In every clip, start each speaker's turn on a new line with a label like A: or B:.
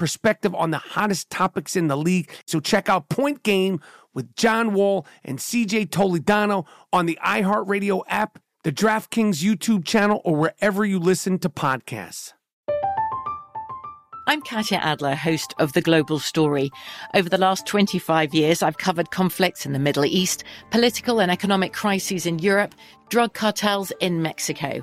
A: perspective on the hottest topics in the league. So check out Point Game with John Wall and CJ Toledano on the iHeartRadio app, the DraftKings YouTube channel, or wherever you listen to podcasts.
B: I'm Katya Adler, host of The Global Story. Over the last 25 years, I've covered conflicts in the Middle East, political and economic crises in Europe, drug cartels in Mexico.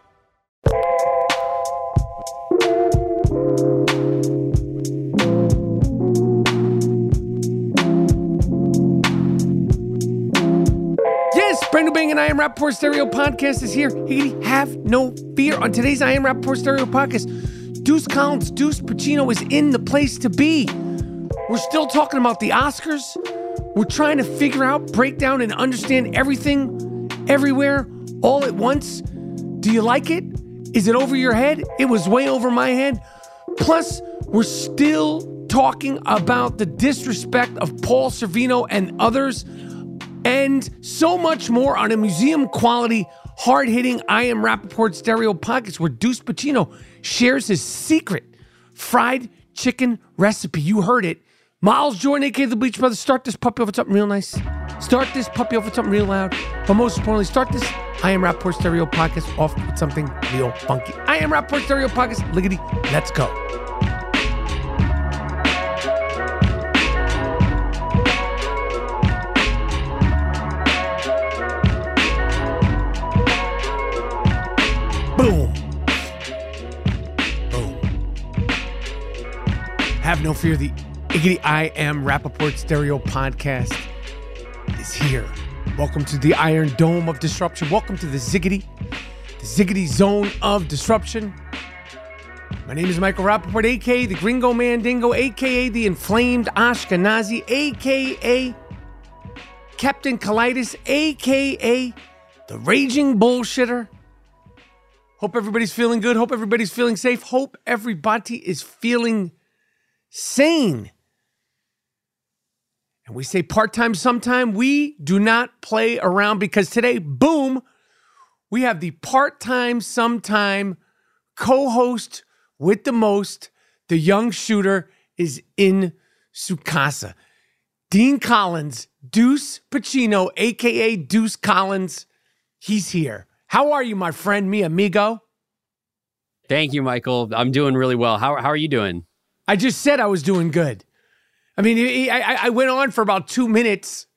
A: Brandon Bang and I Am Rapaport Stereo podcast is here. Higgity, have no fear. On today's I Am Rapaport Stereo podcast, Deuce Collins, Deuce Pacino is in the place to be. We're still talking about the Oscars. We're trying to figure out, break down, and understand everything, everywhere, all at once. Do you like it? Is it over your head? It was way over my head. Plus, we're still talking about the disrespect of Paul Sorvino and others, and so much more on a museum quality, hard hitting I Am Rapaport stereo podcast where Deuce Pacino shares his secret fried chicken recipe. You heard it. Miles Jordan, aka the Bleach Brothers, start this puppy off with something real nice. Start this puppy off with something real loud. But most importantly, start this I Am Rapaport Stereo podcast off with something real funky. I Am Rapaport Stereo podcast. Liggity, let's go. Fear. The Iggity I Am Rapaport Stereo podcast is here. Welcome to the Iron Dome of Disruption. Welcome to the Ziggity, the Ziggity Zone of Disruption. My name is Michael Rapaport, aka the Gringo Mandingo, aka the Inflamed Ashkenazi, aka Captain Colitis, aka the Raging Bullshitter. Hope everybody's feeling good. Hope everybody's feeling safe. Hope everybody is feeling sane. And we say part time sometime. We do not play around because today, boom, we have the part time sometime co host with the most. The young shooter is in Sukasa. Dean Collins, Deuce Pacino, aka Deuce Collins, he's here. How are you, my friend, mi amigo?
C: Thank you, Michael. I'm doing really well. How, how are you doing?
A: I just said I was doing good. I mean, I, I went on for about two minutes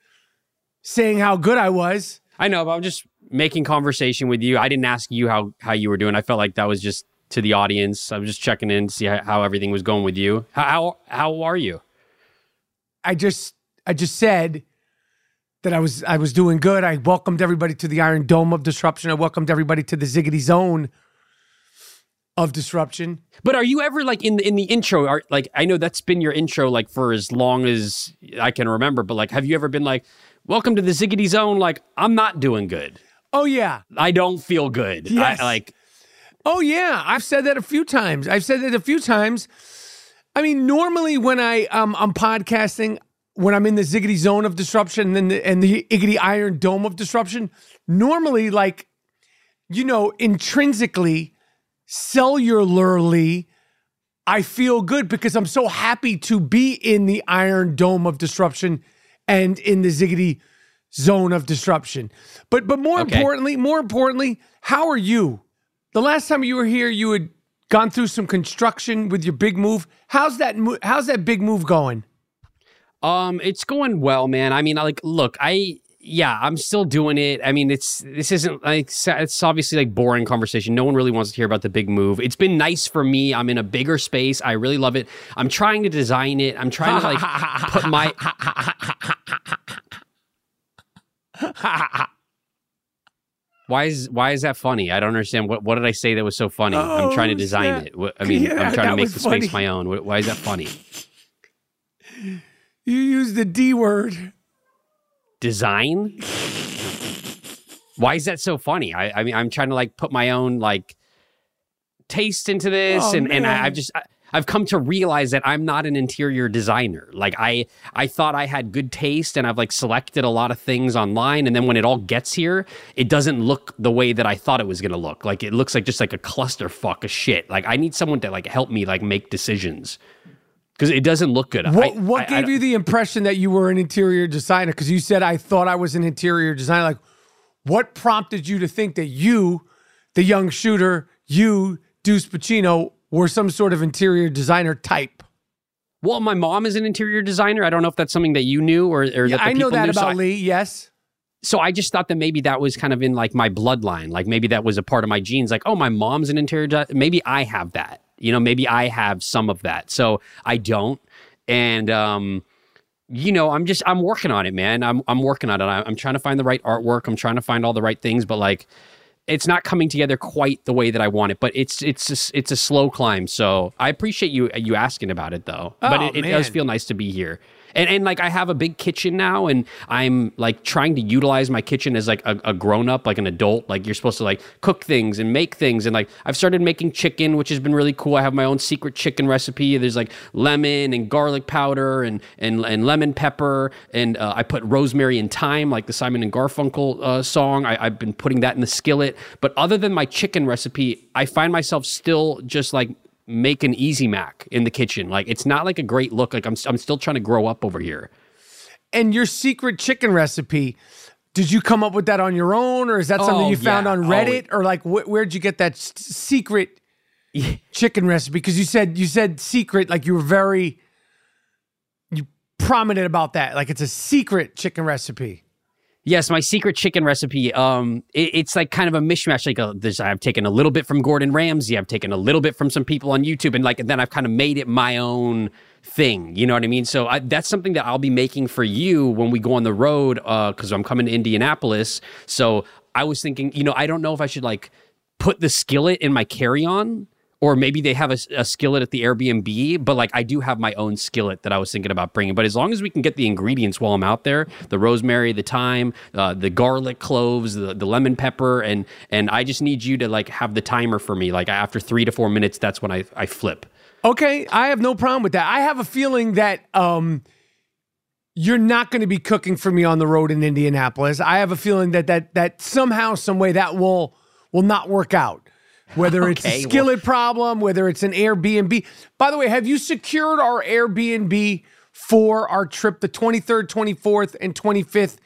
A: saying how good I was.
C: I know, but I'm just making conversation with you. I didn't ask you how, how you were doing. I felt like that was just to the audience. I was just checking in to see how, how everything was going with you. How, how how are you?
A: I just I just said that I was I was doing good. I welcomed everybody to the Iron Dome of Disruption. I welcomed everybody to the Ziggity Zone of Disruption.
C: But are you ever like in the in the intro? Are like I know that's been your intro like for as long as I can remember. But like, have you ever been like, "Welcome to the Ziggity Zone"? Like, I'm not doing good.
A: Oh yeah,
C: I don't feel good.
A: Yes.
C: I, like,
A: oh yeah, I've said that a few times. I've said that a few times. I mean, normally when I um I'm podcasting, when I'm in the ziggity zone of disruption and the, and the iggity iron dome of disruption, normally like you know intrinsically, cellularly, I feel good because I'm so happy to be in the Iron Dome of disruption and in the Ziggity zone of disruption. But but more
C: Okay.
A: importantly, more importantly, how are you? The last time you were here, you had gone through some construction with your big move. How's that? mo- How's that big move going?
C: Um, it's going well, man. I mean, like, look, I yeah, I'm still doing it. I mean, it's this isn't like it's obviously like boring conversation. No one really wants to hear about the big move. It's been nice for me. I'm in a bigger space. I really love it. I'm trying to design it. I'm trying to like put my Why is why is that funny? I don't understand. What what did I say that was so funny? I'm trying to
A: Oh,
C: design
A: snap.
C: it. I mean,
A: Yeah,
C: I'm trying to make the
A: funny.
C: space my own. Why is that funny?
A: You used the D word.
C: Design? Why is that so funny? I, I mean i'm trying to like put my own like taste into this
A: Oh,
C: and, and
A: man.
C: I, i've just I, i've come to realize that i'm not an interior designer. Like i i thought i had good taste and i've like selected a lot of things online and then when it all gets here it doesn't look the way that i thought it was going to look. Like it looks like just like a clusterfuck of shit. Like i need someone to like help me like make decisions because it doesn't look good
A: What
C: I-
A: what
C: I- I
A: gave
C: don't-
A: you the impression that you were an interior designer? Because you said I thought I was an interior designer. Like, what prompted you to think that you, the young shooter, you, Deuce Pacino, were some sort of interior designer type?
C: Well, my mom is an interior designer. I don't know if that's something that you knew or, or
A: Yeah,
C: that the
A: I know that
C: knew. So
A: about
C: I-
A: Lee. Yes.
C: so I just thought that maybe that was kind of in like my bloodline. Like maybe that was a part of my genes. Like, oh, my mom's an interior. Maybe I have that. You know, maybe I have some of that. So I don't. And um, you know, I'm just I'm working on it, man. I'm I'm working on it. I'm trying to find the right artwork. I'm trying to find all the right things, but like. It's not coming together quite the way that I want it, but it's it's just, it's a slow climb. So I appreciate you you asking about it though. but
A: Oh,
C: it, it does feel nice to be here. And and like I have a big kitchen now, and I'm like trying to utilize my kitchen as like a, a grown up, like an adult. Like you're supposed to like cook things and make things, and like I've started making chicken, which has been really cool. I have my own secret chicken recipe. There's like lemon and garlic powder and and and lemon pepper, and uh, I put rosemary and thyme, like the Simon and Garfunkel uh, song. I, I've been putting that in the skillet. But other than my chicken recipe, I find myself still just like make an easy mac in the kitchen like it's not like a great look like i'm, I'm still trying to grow up over here
A: And your secret chicken recipe, did you come up with that on your own, or is that something
C: Oh,
A: you found
C: yeah.
A: on
C: Oh,
A: Reddit, or like wh- where'd you get that s- secret chicken recipe? Because you said you said secret, like you were very you prominent about that, like it's a secret chicken recipe.
C: Yes my secret chicken recipe um it- it's like kind of a mishmash like a, there's i've taken a little bit from gordon ramsay i've taken a little bit from some people on youtube and like then i've kind of made it my own thing you know what i mean? So I, that's something that i'll be making for you when we go on the road because i'm coming to indianapolis. So i was thinking you know i don't know if i should like put the skillet in my carry-on or maybe they have a, a skillet at the Airbnb, but like I do have my own skillet that I was thinking about bringing. But as long as we can get the ingredients while I'm out there, the rosemary, the thyme, uh, the garlic cloves, the, the lemon pepper, and and I just need you to like have the timer for me. Like after three to four minutes, that's when I I flip.
A: Okay, I have no problem with that. I have a feeling that um you're not going to be cooking for me on the road in Indianapolis. I have a feeling that that that somehow some way that will will not work out. Whether it's a
C: Okay, well-
A: skillet problem, whether it's an Airbnb. By the way, have you secured our Airbnb for our trip the 23rd, 24th and 25th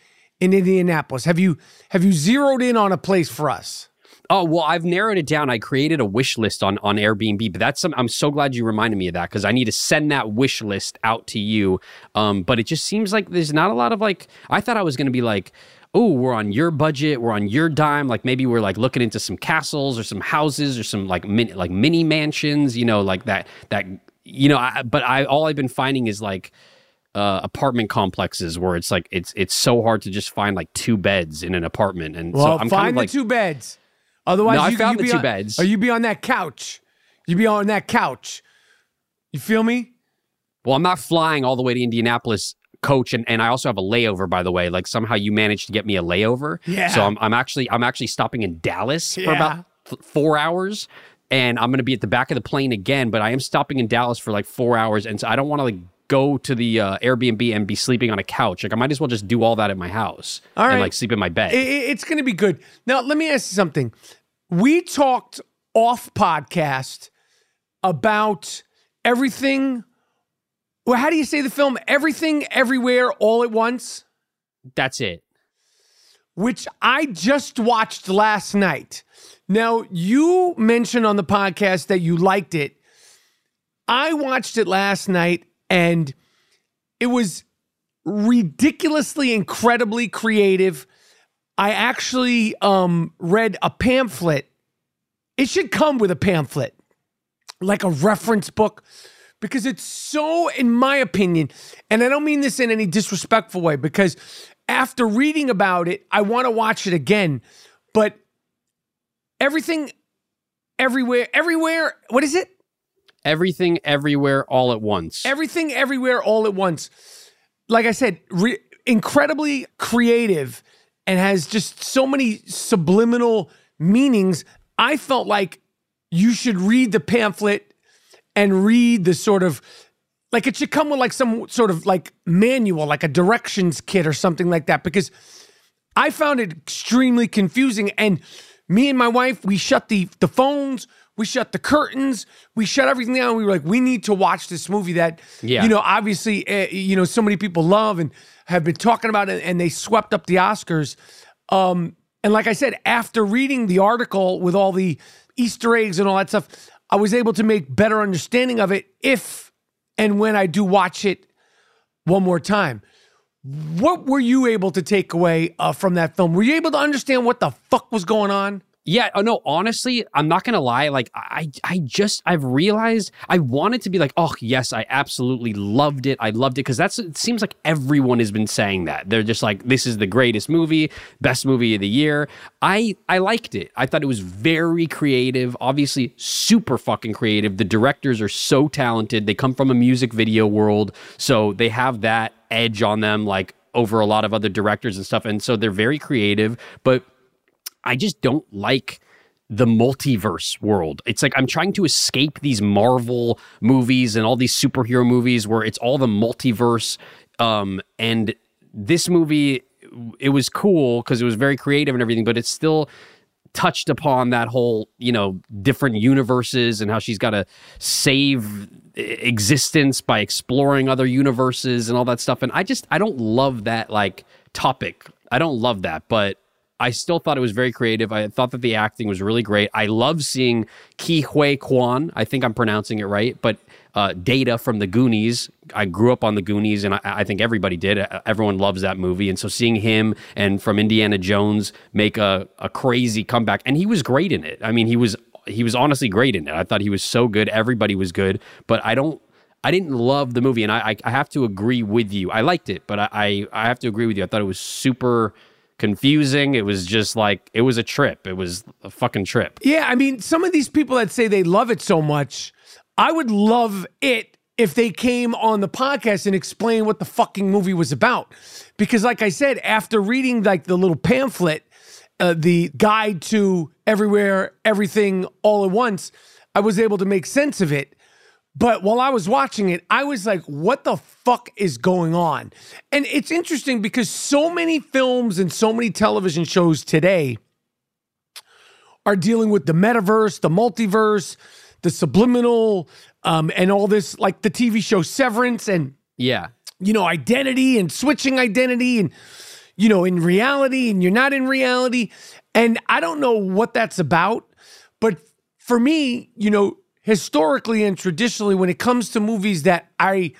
A: in Indianapolis? Have you have you zeroed in on a place for us?
C: Oh well, I've narrowed it down. I created a wish list on on Airbnb, but that's some. I'm so glad you reminded me of that because I need to send that wish list out to you. Um, but it just seems like there's not a lot of like. I thought I was going to be like, oh, we're on your budget, we're on your dime. Like maybe we're like looking into some castles or some houses or some like mini, like mini mansions. You know, like that that you know. I, but I all I've been finding is like uh, apartment complexes where it's like it's it's so hard to just find like two beds in an apartment, and
A: Well,
C: so I'm
A: find
C: kind of like
A: the two beds. Otherwise,
C: No, I found
A: you
C: the
A: be
C: two
A: on-
C: beds.
A: Or you be on that couch. You be on that couch. You feel me?
C: Well, I'm not flying all the way to Indianapolis, coach, and, and I also have a layover, by the way. Like somehow you managed to get me a layover.
A: Yeah.
C: So I'm, I'm actually I'm actually stopping in Dallas for
A: Yeah.
C: about th- four hours, and I'm going to be at the back of the plane again. But I am stopping in Dallas for like four hours, and so I don't want to like go to the uh, Airbnb and be sleeping on a couch. Like I might as well just do all that at my house
A: All right.
C: and like sleep in my bed.
A: I- I- it's going to be good. Now, let me ask you something. We talked off podcast about everything. Well, how do you say the film? Everything, everywhere, all at once,
C: That's it.
A: which I just watched last night. Now, you mentioned on the podcast that you liked it. I watched it last night and it was ridiculously, incredibly creative. I actually um, read a pamphlet. It should come with a pamphlet, like a reference book, because it's so, in my opinion, and I don't mean this in any disrespectful way, because after reading about it, I want to watch it again. But everything, everywhere, everywhere, what is it?
C: Everything, everywhere, all at once.
A: everything everywhere all at once like i said re- incredibly creative and has just so many subliminal meanings i felt like you should read the pamphlet and read the sort of like it should come with like some sort of like manual like a directions kit or something like that because I found it extremely confusing. And me and my wife, we shut the the phones, we shut the curtains, we shut everything down. We were like, we need to watch this movie that,
C: Yeah.
A: you know, obviously, uh, you know, so many people love and have been talking about it, and they swept up the Oscars. Um, and like I said, after reading the article with all the Easter eggs and all that stuff, I was able to make better understanding of it if and when I do watch it one more time. What were you able to take away uh, from that film? Were you able to understand what the fuck was going on?
C: Yeah, oh no, honestly, I'm not gonna lie. Like I I just I've realized I wanted to be like, oh yes, I absolutely loved it. I loved it because that's it seems like everyone has been saying that. They're just like, this is the greatest movie, best movie of the year. I I liked it. I thought it was very creative, obviously super fucking creative. The directors are so talented. They come from a music video world, so they have that edge on them, like over a lot of other directors and stuff. And so they're very creative, but I just don't like the multiverse world. It's like I'm trying to escape these Marvel movies and all these superhero movies where it's all the multiverse. Um, and this movie, it was cool because it was very creative and everything, but it's still touched upon that whole, you know, different universes and how she's got to save existence by exploring other universes and all that stuff. And I just, I don't love that like topic. I don't love that, but I still thought it was very creative. I thought that the acting was really great. I love seeing Ke Huy Quan. I think I'm pronouncing it right, but uh, Data from the Goonies. I grew up on the Goonies, and I, I think everybody did. Uh, Everyone loves that movie, and so seeing him and from Indiana Jones make a, a crazy comeback, and he was great in it. I mean, he was he was honestly great in it. I thought he was so good. Everybody was good, but I don't. I didn't love the movie, and I, I, have to agree with you. I liked it, but I, I, I have to agree with you. I thought it was super confusing. It was just like it was a trip. It was a fucking trip.
A: Yeah, I mean, some of these people that say they love it so much, I would love it if they came on the podcast and explain what the fucking movie was about. Because, like I said, after reading like the little pamphlet, uh, the guide to everywhere, everything, all at once, I was able to make sense of it. But while I was watching it, I was like, what the fuck is going on? And it's interesting because so many films and so many television shows today are dealing with the metaverse, the multiverse, the subliminal, um, and all this, like the TV show Severance and
C: Yeah.
A: you know, identity and switching identity and, you know, in reality and you're not in reality. And I don't know what that's about. But for me, you know, historically and traditionally, when it comes to movies that I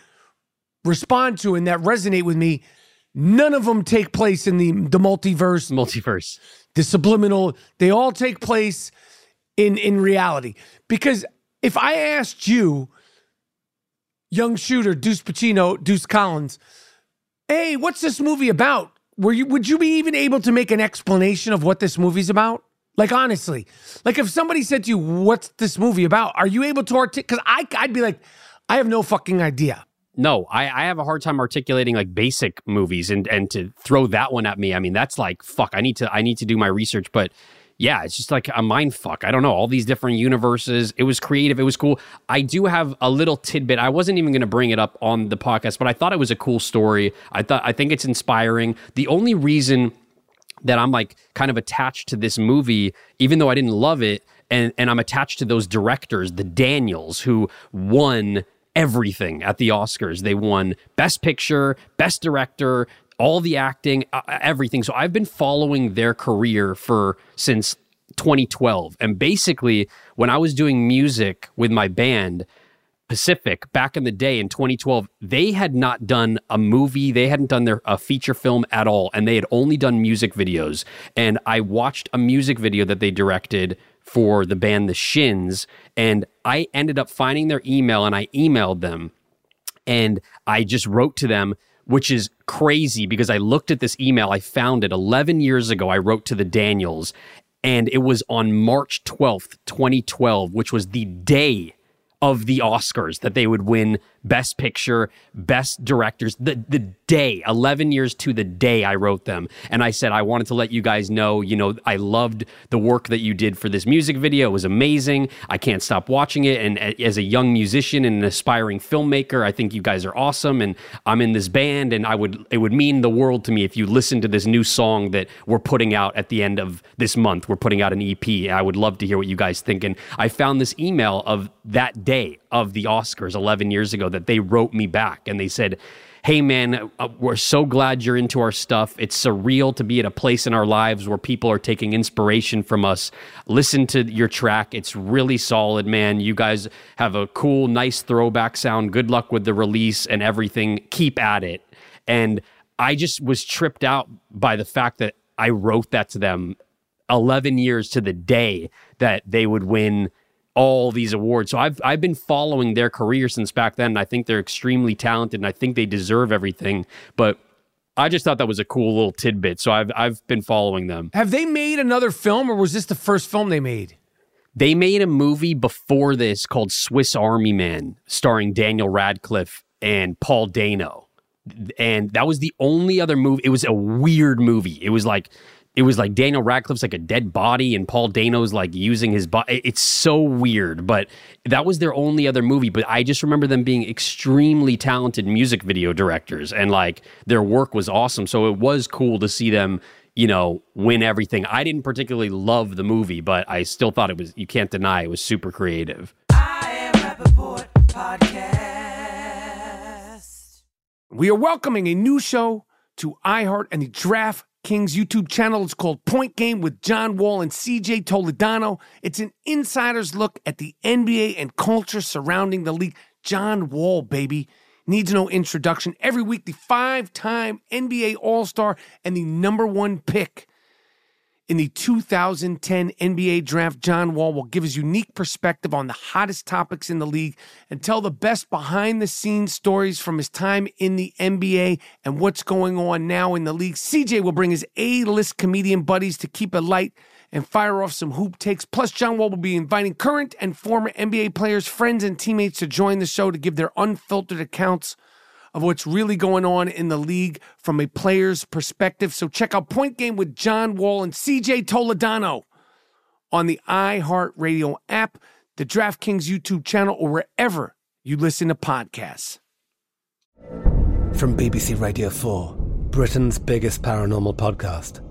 A: respond to and that resonate with me, none of them take place in the, the multiverse,
C: Multiverse.
A: the subliminal. They all take place in, in reality. Because if I asked you, young shooter Deuce Pacino, Deuce Collins, hey, what's this movie about? Were you would you be even able to make an explanation of what this movie's about? Like honestly, like if somebody said to you, "What's this movie about?" Are you able to articulate? Because I I'd be like, I have no fucking idea.
C: No, I, I have a hard time articulating like basic movies and and to throw that one at me. I mean, that's like fuck. I need to I need to do my research, but yeah, it's just like a mind fuck. I don't know all these different universes. It was creative. It was cool. I do have a little tidbit. I wasn't even going to bring it up on the podcast, but I thought it was a cool story. I thought I think it's inspiring. The only reason that I'm like kind of attached to this movie, even though I didn't love it, and and I'm attached to those directors, the Daniels, who won everything at the Oscars. They won Best Picture, Best Director, all the acting, uh, everything. So I've been following their career for since 2012. And basically, when I was doing music with my band, Pacific back in the day in 2012, they had not done a movie, they hadn't done their a feature film at all, and they had only done music videos. And I watched a music video that they directed for the band The Shins, and I ended up finding their email and I emailed them, and I just wrote to them. Which is crazy because I looked at this email. I found it 11 years ago. I wrote to the Daniels, and it was on March 12th, 2012, which was the day of the Oscars that they would win Best Picture, Best Directors. The the day, eleven years to the day, I wrote them, and I said I wanted to let you guys know. You know, I loved the work that you did for this music video. It was amazing. I can't stop watching it. And uh, as a young musician and an aspiring filmmaker, I think you guys are awesome. And I'm in this band, and I would it would mean the world to me if you listen to this new song that we're putting out at the end of this month. We're putting out an EP. I would love to hear what you guys think. And I found this email of that day of the Oscars 11 years ago that they wrote me back and they said, Hey man, uh, we're so glad you're into our stuff. It's surreal to be at a place in our lives where people are taking inspiration from us. Listen to your track. It's really solid, man. You guys have a cool, nice throwback sound. Good luck with the release and everything. Keep at it. And I just was tripped out by the fact that I wrote that to them 11 years to the day that they would win all these awards. So I've I've been following their career since back then. And I think they're extremely talented, and I think they deserve everything. But I just thought that was a cool little tidbit. So I've I've been following them.
A: Have they made another film, or was this the first film they made?
C: They made a movie before this called Swiss Army Man, starring Daniel Radcliffe and Paul Dano. And that was the only other movie. It was a weird movie. It was like it was like Daniel Radcliffe's like a dead body and Paul Dano's like using his body. It's so weird, but that was their only other movie. But I just remember them being extremely talented music video directors and like their work was awesome. So it was cool to see them, you know, win everything. I didn't particularly love the movie, but I still thought it was, you can't deny it was super creative.
A: We are welcoming a new show to iHeart and the Draft Kings YouTube channel. It's called Point Game with John Wall and CJ Toledano. It's an insider's look at the NBA and culture surrounding the league. John Wall, baby. Needs no introduction. Every week, the five time NBA All Star and the number one pick in the 2010 NBA draft, John Wall will give his unique perspective on the hottest topics in the league and tell the best behind the scenes stories from his time in the NBA and what's going on now in the league. CJ will bring his A list comedian buddies to keep it light and fire off some hoop takes. Plus, John Wall will be inviting current and former NBA players, friends, and teammates to join the show to give their unfiltered accounts of what's really going on in the league from a player's perspective. So check out Point Game with John Wall and CJ Toledano on the iHeartRadio app, the DraftKings YouTube channel, or wherever you listen to podcasts.
D: From BBC Radio 4, Britain's biggest paranormal podcast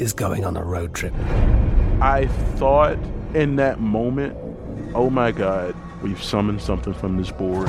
D: is going on a road trip.
E: I thought in that moment, oh my God, we've summoned something from this board.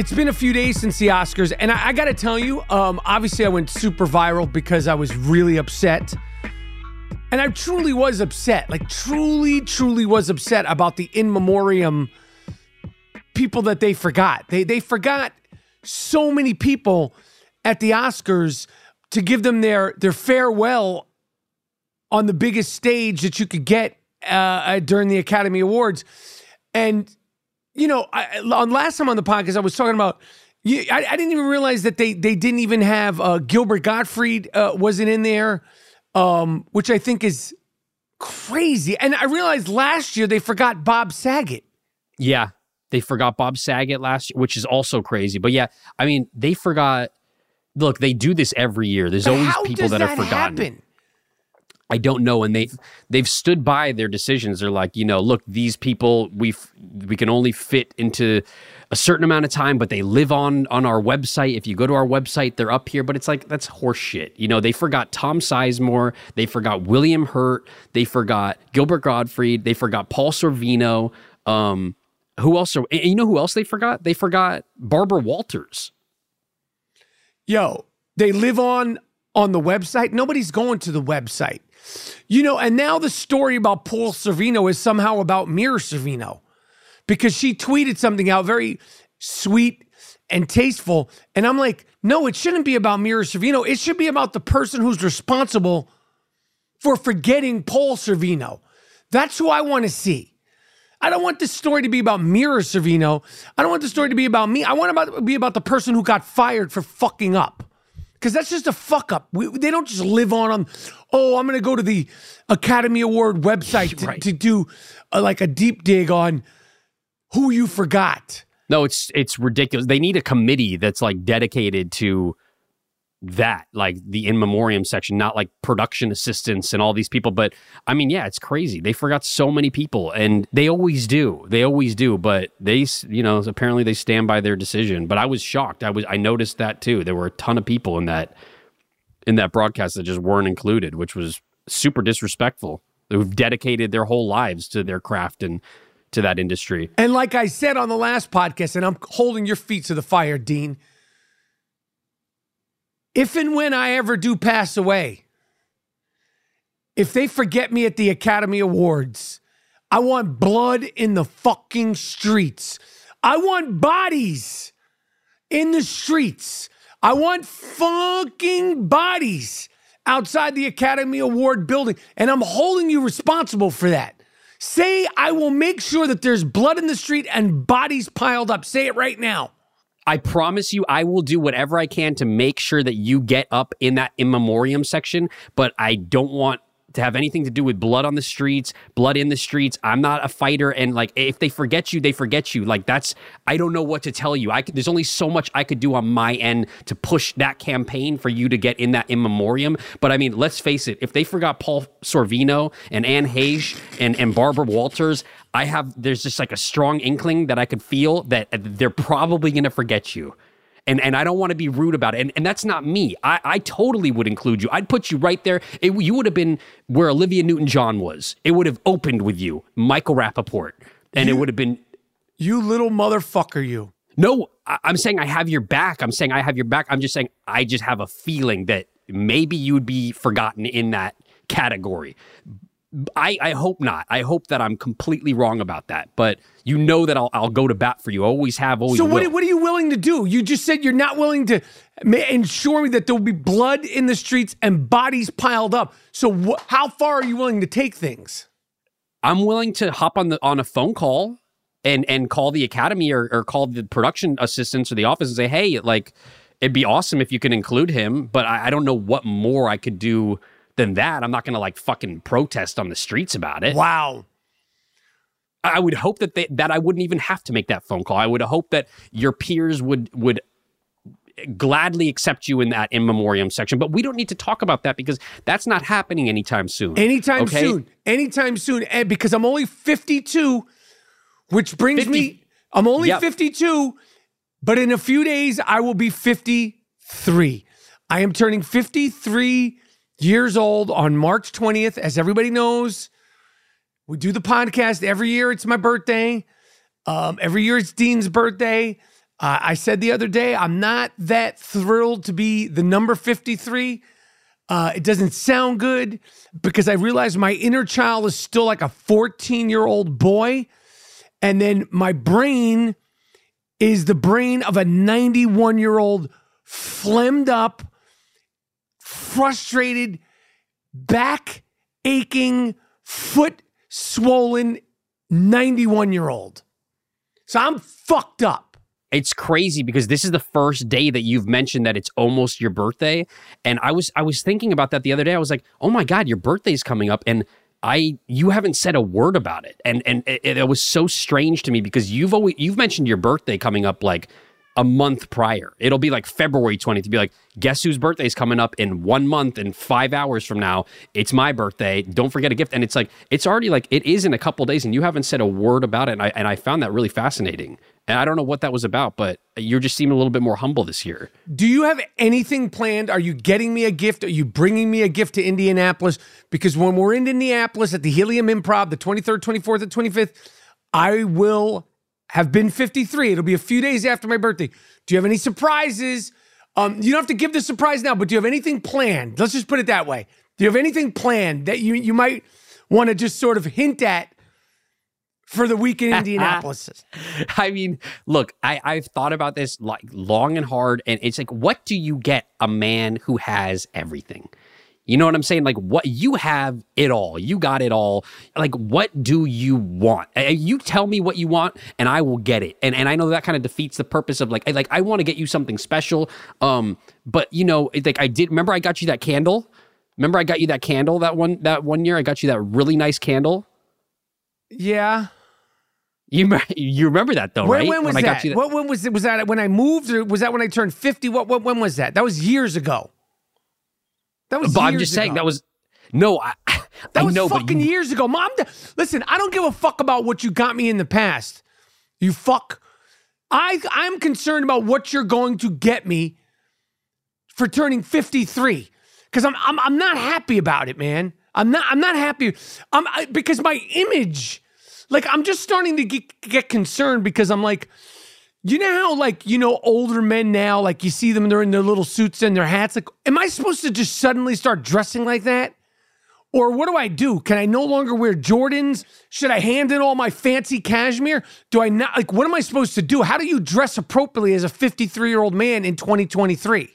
A: It's been a few days since the Oscars, and I, I got to tell you, um, obviously, I went super viral because I was really upset And I truly was upset, like truly, truly was upset about the in memoriam people that they forgot. They they forgot so many people at the Oscars to give them their their farewell on the biggest stage that you could get uh, uh, during the Academy Awards. And you know, I, on last time on the podcast, I was talking about. I, I didn't even realize that they they didn't even have uh, Gilbert Gottfried uh, wasn't in there, um, which I think is crazy. And I realized last year they forgot Bob Saget.
C: Yeah, they forgot Bob Saget last year, which is also crazy. But yeah, I mean, they forgot. Look, they do this every year. There's
A: But
C: always people
A: does
C: that are forgotten.
A: happen?
C: I don't know, and they they've stood by their decisions. They're like, you know, look, these people we we can only fit into a certain amount of time, but they live on on our website. If you go to our website, they're up here. But it's like that's horseshit. You know, they forgot Tom Sizemore, they forgot William Hurt, they forgot Gilbert Gottfried, they forgot Paul Sorvino. Um, who else? Are, and you know who else they forgot? They forgot Barbara Walters.
A: Yo, they live on on the website. Nobody's going to the website. You know, and now the story about Paul Sorvino is somehow about Mira Sorvino because she tweeted something out very sweet and tasteful. And I'm like, no, it shouldn't be about Mira Sorvino. It should be about the person who's responsible for forgetting Paul Sorvino. That's who I want to see. I don't want this story to be about Mira Sorvino. I don't want the story to be about me. I want it to be about the person who got fired for fucking up. Because that's just a fuck up. We, they don't just live on them. Oh, I'm going to go to the Academy Award website to,
C: Right.
A: to do uh like a deep dig on who you forgot.
C: No, it's it's ridiculous. They need a committee that's like dedicated to that, like the in memoriam section, not like production assistants and all these people. But I mean, yeah, it's crazy. They forgot so many people, and they always do. They always do. But they, you know, apparently they stand by their decision. But I was shocked. I was I noticed that too. There were a ton of people in that in that broadcast that just weren't included, which was super disrespectful. Who've dedicated their whole lives to their craft and to that industry.
A: And like I said on the last podcast, and I'm holding your feet to the fire, Dean. If and when I ever do pass away, if they forget me at the Academy Awards, I want blood in the fucking streets. I want bodies in the streets. I want fucking bodies outside the Academy Award building. And I'm holding you responsible for that. Say, I will make sure that there's blood in the street and bodies piled up. Say it right now.
C: I promise you, I will do whatever I can to make sure that you get up in that in memoriam section, but I don't want to have anything to do with blood on the streets, blood in the streets. I'm not a fighter, and like if they forget you, they forget you. Like that's I don't know what to tell you. I could, there's only so much I could do on my end to push that campaign for you to get in that in memoriam. But I mean, let's face it, if they forgot Paul Sorvino and Anne Heche and and Barbara Walters, I have there's just like a strong inkling that I could feel that uh, they're probably to forget you. And, and I don't want to be rude about it. And, and that's not me. I, I totally would include you. I'd put you right there. It, you would have been where Olivia Newton John was. It would have opened with you, Michael Rapaport. And it would have been,
A: You little motherfucker, you.
C: no, I, I'm saying I have your back. I'm saying I have your back. I'm just saying I just have a feeling that maybe you'd be forgotten in that category. I, I hope not. I hope that I'm completely wrong about that. But you know that I'll, I'll go to bat for you. Always have, always
A: So what,
C: will.
A: what are you willing to do? You just said you're not willing to ensure me that there will be blood in the streets and bodies piled up. So wh- how far are you willing to take things?
C: I'm willing to hop on the on a phone call and and call the academy or, or call the production assistants or the office and say, hey, like it'd be awesome if you could include him, but I, I don't know what more I could do than that. I'm not gonna like fucking protest on the streets about it.
A: Wow.
C: I would hope that they, that I wouldn't even have to make that phone call. I would hope that your peers would would gladly accept you in that in memoriam section. But we don't need to talk about that because that's not happening anytime soon.
A: Anytime
C: Okay?
A: soon. Anytime soon. And because I'm only 52, which brings
C: 50.
A: me, I'm only
C: Yep.
A: 52, but in a few days, I will be 53. I am turning 53 years old on March 20th. As everybody knows, we do the podcast every year. It's my birthday. Um, every year it's Dean's birthday. Uh, I said the other day, I'm not that thrilled to be the number 53. Uh, it doesn't sound good because I realize my inner child is still like a 14 year old boy. And then my brain is the brain of a 91 year old, phlegmed up, frustrated, back aching, foot swollen 91 year old. So I'm fucked up.
C: It's crazy because this is the first day that you've mentioned that it's almost your birthday. And I was I was thinking about that the other day. I was like, "Oh my god, your birthday's coming up." And I you haven't said a word about it. And and it, it was so strange to me because you've always you've mentioned your birthday coming up like a month prior. It'll be like February 20th to be like, guess whose birthday is coming up in one month and five hours from now? It's my birthday. Don't forget a gift. And it's like, it's already like, it is in a couple days and you haven't said a word about it. And I, and I found that really fascinating. And I don't know what that was about, but you're just seeming a little bit more humble this year.
A: Do you have anything planned? Are you getting me a gift? Are you bringing me a gift to Indianapolis? Because when we're in Indianapolis at the Helium Improv, the 23rd, 24th, and 25th, I will have been 53. It'll be a few days after my birthday. Do you have any surprises? Um, you don't have to give the surprise now, but do you have anything planned? Let's just put it that way. Do you have anything planned that you you might want to just sort of hint at for the week in Indianapolis?
C: I mean, look, I, I've thought about this like long and hard, and it's like, what do you get a man who has everything? You know what I'm saying? Like, what you have it all. You got it all. Like, what do you want? You tell me what you want, and I will get it. And and I know that kind of defeats the purpose of like, like I want to get you something special. Um, but you know, like I did. Remember, I got you that candle. Remember, I got you that candle that one that one year. I got you that really nice candle.
A: Yeah.
C: You you remember that though,
A: when,
C: right?
A: When was
C: when
A: that? that? What when was it? Was that when I moved, or was that when I turned fifty? What, what when was that? That was years ago. That was.
C: But I'm just saying that was no. I,
A: that
C: I
A: was
C: know,
A: fucking
C: you,
A: years ago, Mom. Listen, I don't give a fuck about what you got me in the past. You fuck. I I'm concerned about what you're going to get me for turning 53 because I'm, I'm I'm not happy about it, man. I'm not I'm not happy. I'm I, because my image, like I'm just starting to get, get concerned because I'm like. You know how, like, you know, older men now, like, you see them, they're in their little suits and their hats. Like, am I supposed to just suddenly start dressing like that? Or what do I do? Can I no longer wear Jordans? Should I hand in all my fancy cashmere? Do I not, like, what am I supposed to do? How do you dress appropriately as a 53 year old man in 2023?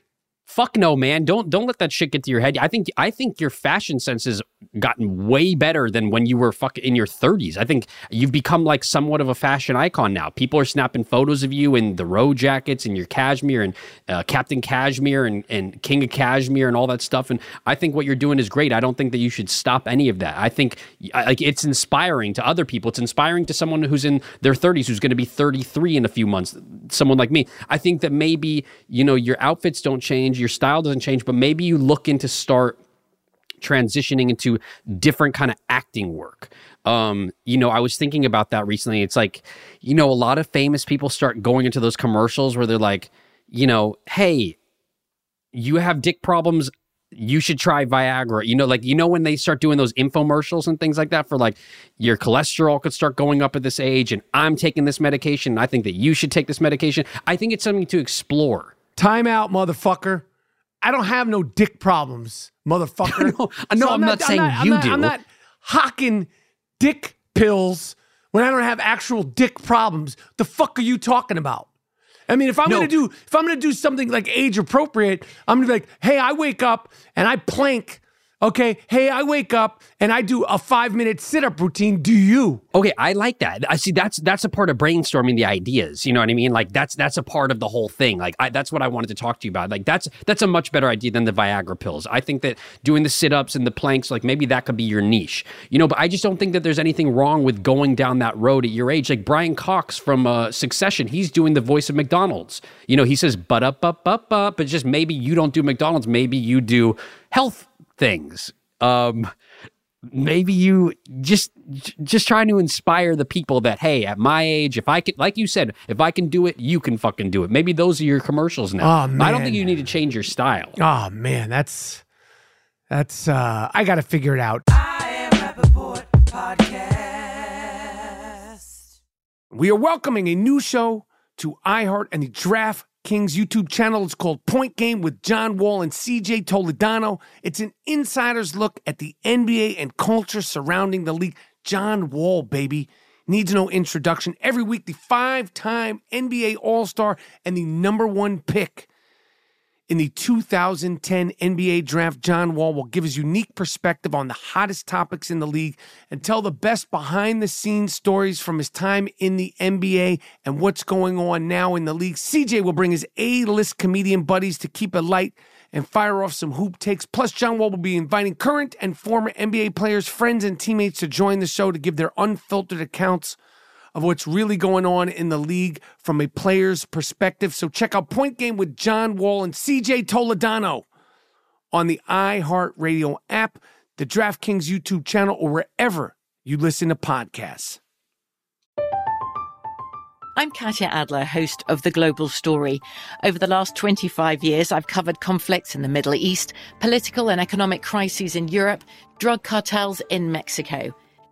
C: Fuck no, man! Don't don't let that shit get to your head. I think I think your fashion sense has gotten way better than when you were fuck in your thirties. I think you've become like somewhat of a fashion icon now. People are snapping photos of you in the row jackets and your cashmere and uh, Captain Cashmere and, and King of Cashmere and all that stuff. And I think what you're doing is great. I don't think that you should stop any of that. I think like it's inspiring to other people. It's inspiring to someone who's in their thirties who's going to be 33 in a few months. Someone like me. I think that maybe you know your outfits don't change your style doesn't change, but maybe you look into start transitioning into different kind of acting work. Um, you know, I was thinking about that recently. It's like, you know, a lot of famous people start going into those commercials where they're like, you know, hey, you have dick problems. You should try Viagra. You know, like, you know, when they start doing those infomercials and things like that for like your cholesterol could start going up at this age and I'm taking this medication. And I think that you should take this medication. I think it's something to explore.
A: Time out, motherfucker. I don't have no dick problems, motherfucker.
C: no, no so I'm, I'm, not, not saying
A: I'm
C: you
A: not,
C: do.
A: I'm not hocking dick pills when I don't have actual dick problems. The fuck are you talking about? I mean, if I'm no. gonna do if I'm gonna do something like age appropriate, I'm gonna be like, hey, I wake up and I plank Okay. Hey, I wake up and I do a five minute sit up routine. Do you?
C: Okay, I like that. I see that's that's a part of brainstorming the ideas. You know what I mean? Like that's that's a part of the whole thing. Like I, that's what I wanted to talk to you about. Like that's that's a much better idea than the Viagra pills. I think that doing the sit ups and the planks, like maybe that could be your niche. You know, but I just don't think that there's anything wrong with going down that road at your age. Like Brian Cox from uh, Succession, he's doing the voice of McDonald's. You know, he says but up up up up, but just maybe you don't do McDonald's. Maybe you do health things. Um, maybe you just just trying to inspire the people that hey, at my age, if I can, like you said, if I can do it, you can fucking do it. Maybe those are your commercials now.
A: Oh, man.
C: I don't think you need to change your style.
A: Oh man, that's that's uh I got to figure it out. We are welcoming a new show to iHeart and the Draft DraftKings YouTube channel. It's called Point Game with John Wall and CJ Toledano. It's an insider's look at the NBA and culture surrounding the league. John Wall, baby. Needs no introduction. Every week, the five time NBA All Star and the number one pick in the 2010 NBA draft, John Wall will give his unique perspective on the hottest topics in the league and tell the best behind the scenes stories from his time in the NBA and what's going on now in the league. CJ will bring his A list comedian buddies to keep it light and fire off some hoop takes. Plus, John Wall will be inviting current and former NBA players, friends, and teammates to join the show to give their unfiltered accounts of what's really going on in the league from a player's perspective. So check out Point Game with John Wall and CJ Toledano on the iHeartRadio app, the DraftKings YouTube channel, or wherever you listen to podcasts.
B: I'm Katya Adler, host of The Global Story. Over the last 25 years, I've covered conflicts in the Middle East, political and economic crises in Europe, drug cartels in Mexico.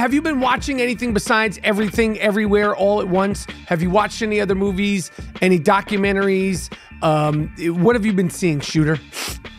A: Have you been watching anything besides everything, everywhere, all at once? Have you watched any other movies, any documentaries? Um, what have you been seeing, Shooter?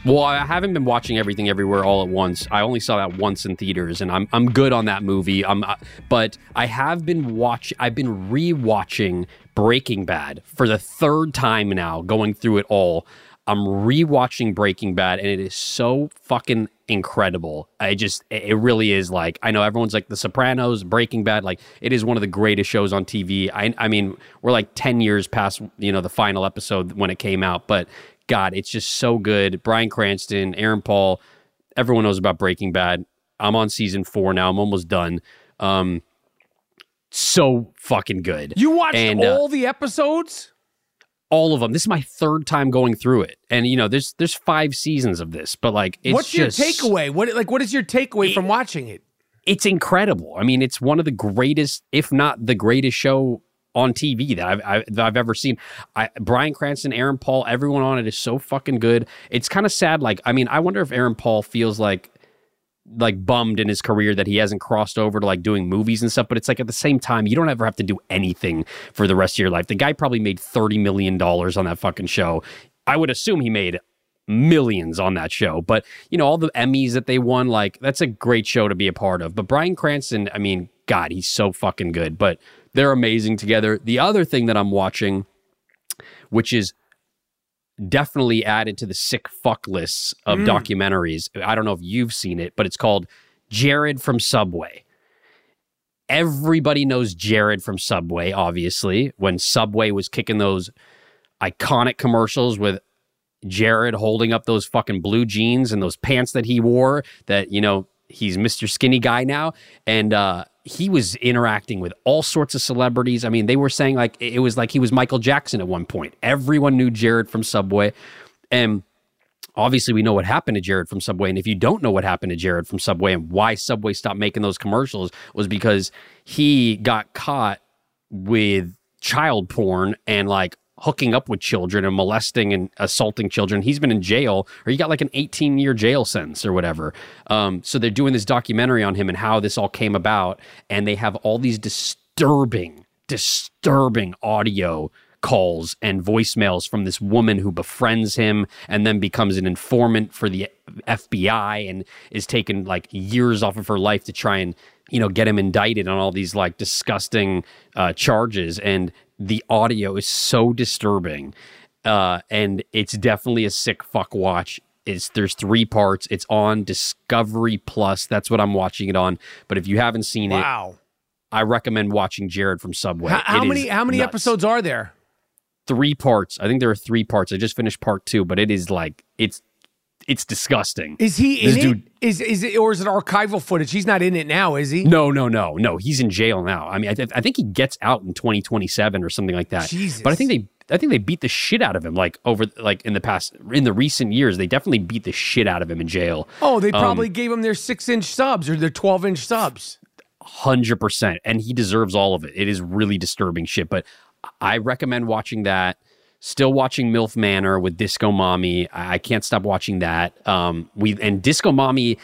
C: Well, I haven't been watching everything everywhere all at once. I only saw that once in theaters, and I'm I'm good on that movie. Um, but I have been watch. I've been rewatching Breaking Bad for the third time now, going through it all. I'm rewatching Breaking Bad, and it is so fucking incredible. I just, it really is like, I know everyone's like The Sopranos, Breaking Bad, like it is one of the greatest shows on TV. I, I mean, we're like 10 years past, you know, the final episode when it came out, but God, it's just so good. Bryan Cranston, Aaron Paul, everyone knows about Breaking Bad. I'm on season four now. I'm almost done. Um, so fucking good.
A: You watched
C: And, uh,
A: all the episodes?
C: All of them. This is my third time going through it, and you know, there's there's five seasons of this, but like, it's
A: What's
C: just,
A: your takeaway? What like what is your takeaway from watching it?
C: It's incredible. I mean, it's one of the greatest, if not the greatest show on TV that I've I've, that I've ever seen. I, Bryan Cranston, Aaron Paul, everyone on it is so fucking good. It's kind of sad. Like, I mean, I wonder if Aaron Paul feels like like bummed in his career that he hasn't crossed over to like doing movies and stuff. But it's like at the same time, you don't ever have to do anything for the rest of your life. The guy probably made thirty million dollars on that fucking show. I would assume he made millions on that show. But you know, all the Emmys that they won, like that's a great show to be a part of. But Bryan Cranston, I mean, God, he's so fucking good. But they're amazing together. The other thing that I'm watching, which is definitely added to the sick fuck lists of documentaries. I don't know if you've seen it, but it's called Jared from Subway. Everybody knows Jared from Subway, obviously, when Subway was kicking those iconic commercials with Jared holding up those fucking blue jeans and those pants that he wore that, you know, he's Mr. Skinny Guy now. And uh, he was interacting with all sorts of celebrities. I mean, they were saying like it was like he was Michael Jackson at one point. Everyone knew Jared from Subway. And obviously we know what happened to Jared from Subway. And if you don't know what happened to Jared from Subway and why Subway stopped making those commercials was because he got caught with child porn and like hooking up with children and molesting and assaulting children. He's been in jail or he got like an 18 year jail sentence or whatever. Um, so they're doing this documentary on him and how this all came about. And they have all these disturbing, disturbing audio calls and voicemails from this woman who befriends him and then becomes an informant for the FBI and is taking like years off of her life to try and you know get him indicted on all these like disgusting uh, charges and the audio is so disturbing, uh, and it's definitely a sick fuck watch. It's there's three parts. It's on Discovery Plus. That's what I'm watching it on. But if you haven't seen it,
A: Wow.
C: I recommend watching Jared from Subway.
A: How, how many how many
C: nuts.
A: episodes are there?
C: Three parts. I think there are three parts. I just finished part two, but it is like it's it's disgusting.
A: Is he
C: This
A: in
C: dude-
A: it? Is is it or is it archival footage? He's not in it now, is he?
C: No, no, no, no. He's in jail now. I mean, I, th- I think he gets out in 2027 or something like that.
A: Jesus.
C: But I think they, I think they beat the shit out of him. Like over, like in the past, in the recent years, they definitely beat the shit out of him in jail.
A: Oh, they
C: Um,
A: probably gave him their six inch subs or their twelve inch subs.
C: Hundred percent, and he deserves all of it. It is really disturbing shit. But I recommend watching that. Still watching MILF Manor with Disco Mommy. I I can't stop watching that. Um, we and Disco Mommy.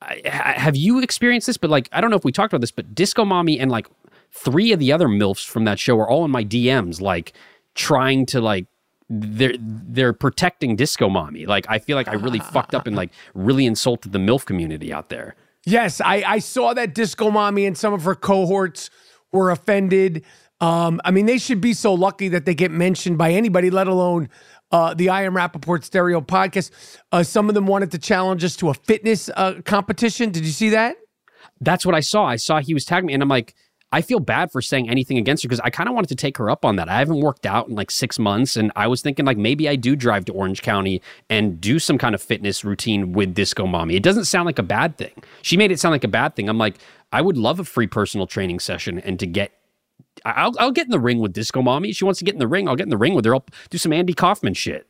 C: I, I- have you experienced this? But like, I don't know if we talked about this, but Disco Mommy and like three of the other milfs from that show are all in my DMs, like trying to like they're they're protecting Disco Mommy. Like, I feel like I really fucked up and like really insulted the milf community out there.
A: Yes, I, I saw that Disco Mommy and some of her cohorts were offended. Um, I mean, they should be so lucky that they get mentioned by anybody, let alone uh, the I Am Rapaport Stereo podcast. Uh, some of them wanted to challenge us to a fitness uh, competition. Did you see that?
C: That's what I saw. I saw he was tagging me, and I'm like, I feel bad for saying anything against her because I kind of wanted to take her up on that. I haven't worked out in like six months, and I was thinking like maybe I do drive to Orange County and do some kind of fitness routine with Disco Mommy. It doesn't sound like a bad thing. She made it sound like a bad thing. I'm like, I would love a free personal training session and to get. I'll, I'll get in the ring with Disco Mommy. If she wants to get in the ring, I'll get in the ring with her. I'll do some Andy Kaufman shit.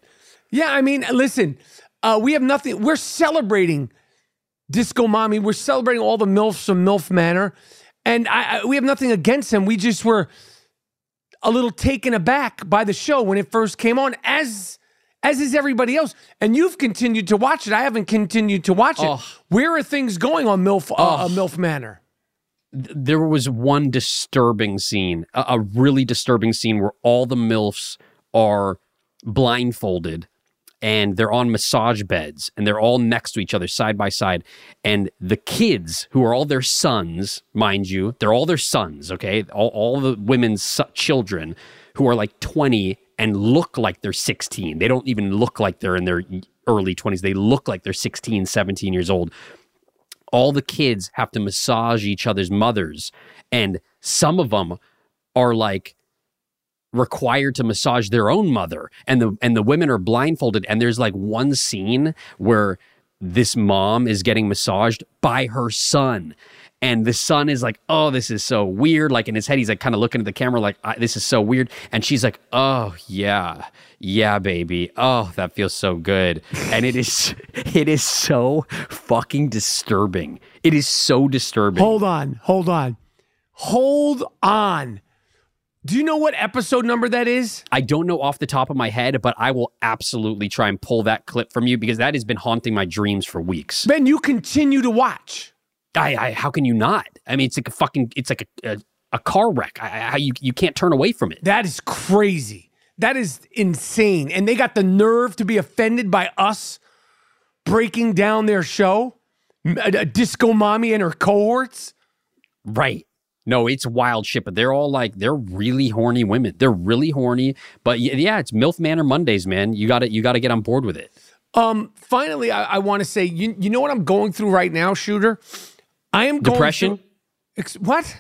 A: Yeah, I mean, listen, uh, we have nothing. We're celebrating Disco Mommy. We're celebrating all the MILFs from MILF Manor. And I, I, we have nothing against him. We just were a little taken aback by the show when it first came on, as as is everybody else. And you've continued to watch it. I haven't continued to watch it.
C: Oh.
A: Where are things going on MILF, uh, uh, MILF Manor?
C: There was one disturbing scene, a, a really disturbing scene where all the MILFs are blindfolded and they're on massage beds and they're all next to each other side by side. And the kids, who are all their sons, mind you, they're all their sons, okay? All, all the women's so- children who are like 20 and look like they're 16. They don't even look like they're in their early 20s. They look like they're 16, 17 years old all the kids have to massage each other's mothers. And some of them are like required to massage their own mother. And the and the women are blindfolded. And there's like one scene where this mom is getting massaged by her son and the son is like oh this is so weird like in his head he's like kind of looking at the camera like I, this is so weird and she's like oh yeah yeah baby oh that feels so good and it is it is so fucking disturbing it is so disturbing
A: Hold on, hold on, hold on. Do you know what episode number that is?
C: I don't know off the top of my head, but I will absolutely try and pull that clip from you because that has been haunting my dreams for weeks.
A: Ben, you continue to watch.
C: I, I how can you not? I mean, it's like a fucking, it's like a a, a car wreck. I, I, you you can't turn away from it.
A: That is crazy. That is insane. And they got the nerve to be offended by us breaking down their show. Disco Mommy and her cohorts.
C: Right. No, it's wild shit, but they're all like they're really horny women. They're really horny, but yeah, it's MILF Manor Mondays, man. You got to you got to get on board with it.
A: Um, finally, I, I want to say, you, you know what I'm going through right now, Shooter? I am going
C: Depression?
A: Ex- what?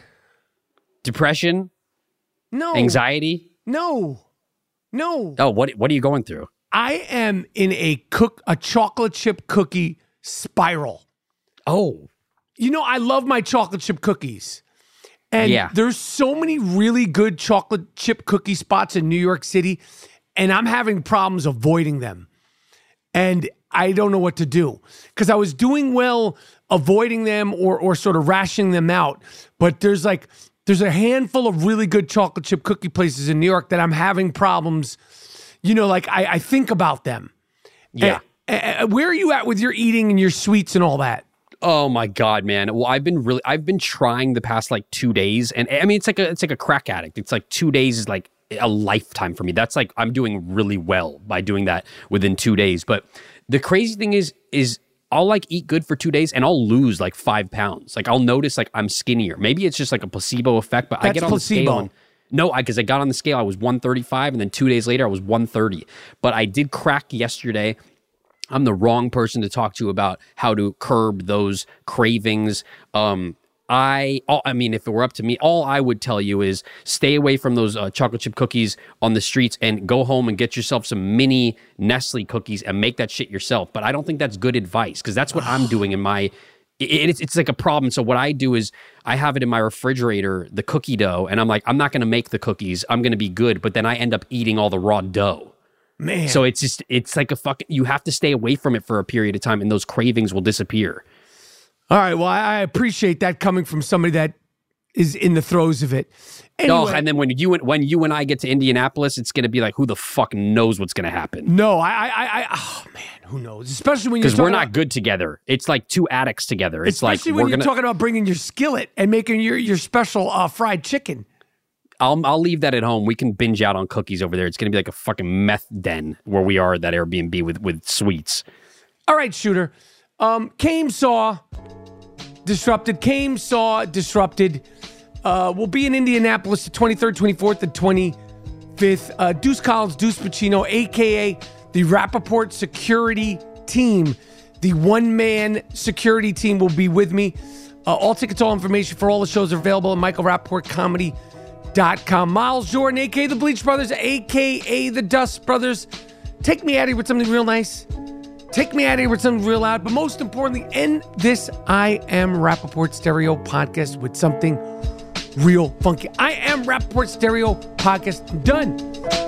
C: Depression,
A: No.
C: anxiety.
A: No. No.
C: Oh, what what are you going through?
A: I am in a cook a chocolate chip cookie spiral.
C: Oh,
A: You know, I love my chocolate chip cookies. And
C: Yeah.
A: there's so many really good chocolate chip cookie spots in New York City, and I'm having problems avoiding them. And I don't know what to do because I was doing well avoiding them or or sort of rationing them out. But there's like there's a handful of really good chocolate chip cookie places in New York that I'm having problems. You know, like I, I think about them.
C: yeah.
A: Where are you at with your eating and your sweets and all that?
C: Oh my god, man! Well, I've been really, I've been trying the past like two days, and I mean, it's like a, it's like a crack addict. It's like two days is like a lifetime for me. That's like I'm doing really well by doing that within two days. But the crazy thing is, is I'll like eat good for two days and I'll lose like five pounds. Like I'll notice like I'm skinnier. Maybe it's just like a placebo effect, but I get on the
A: placebo.
C: scale and No, because I, I got on the scale, I was 135, and then two days later, I was 130. But I did crack yesterday. I'm the wrong person to talk to about how to curb those cravings. Um, I, all, I mean, if it were up to me, all I would tell you is stay away from those uh, chocolate chip cookies on the streets and go home and get yourself some mini Nestle cookies and make that shit yourself. But I don't think that's good advice because that's what I'm doing in my. It, it's it's like a problem. So what I do is I have it in my refrigerator, the cookie dough, and I'm like, I'm not going to make the cookies. I'm going to be good, but then I end up eating all the raw dough.
A: Man.
C: So it's just it's like a fucking. You have to stay away from it for a period of time, and those cravings will disappear.
A: All right. Well, I, appreciate that coming from somebody that is in the throes of it. Anyway,
C: Oh, and then when you and when you and I get to Indianapolis, it's going to be like, who the fuck knows what's going to happen?
A: no, I, I, I, I, oh man, who knows? Especially when you're
C: Because we're not
A: about-
C: good together. It's like two addicts together. It's like
A: especially
C: we're
A: when you're
C: gonna.
A: talking about bringing your skillet and making your your special uh, fried chicken.
C: I'll I'll leave that at home. We can binge out on cookies over there. It's going to be like a fucking meth den where we are at that Airbnb with with sweets.
A: All right, shooter. Um, came saw disrupted. Came saw disrupted. Uh, we'll be in Indianapolis the 23rd, 24th, and 25th. Uh, Deuce Collins, Deuce Pacino, aka the Rapaport security team, the one man security team, will be with me. Uh, all tickets, all information for all the shows are available at michaelrapaportcomedy.com. Miles Jordan, aka the Bleach Brothers, aka the Dust Brothers. Take me out here with something real nice. Take me out of here with something real loud, but most importantly, end this I Am Rapaport Stereo podcast with something real funky. I Am Rapaport Stereo podcast. Done.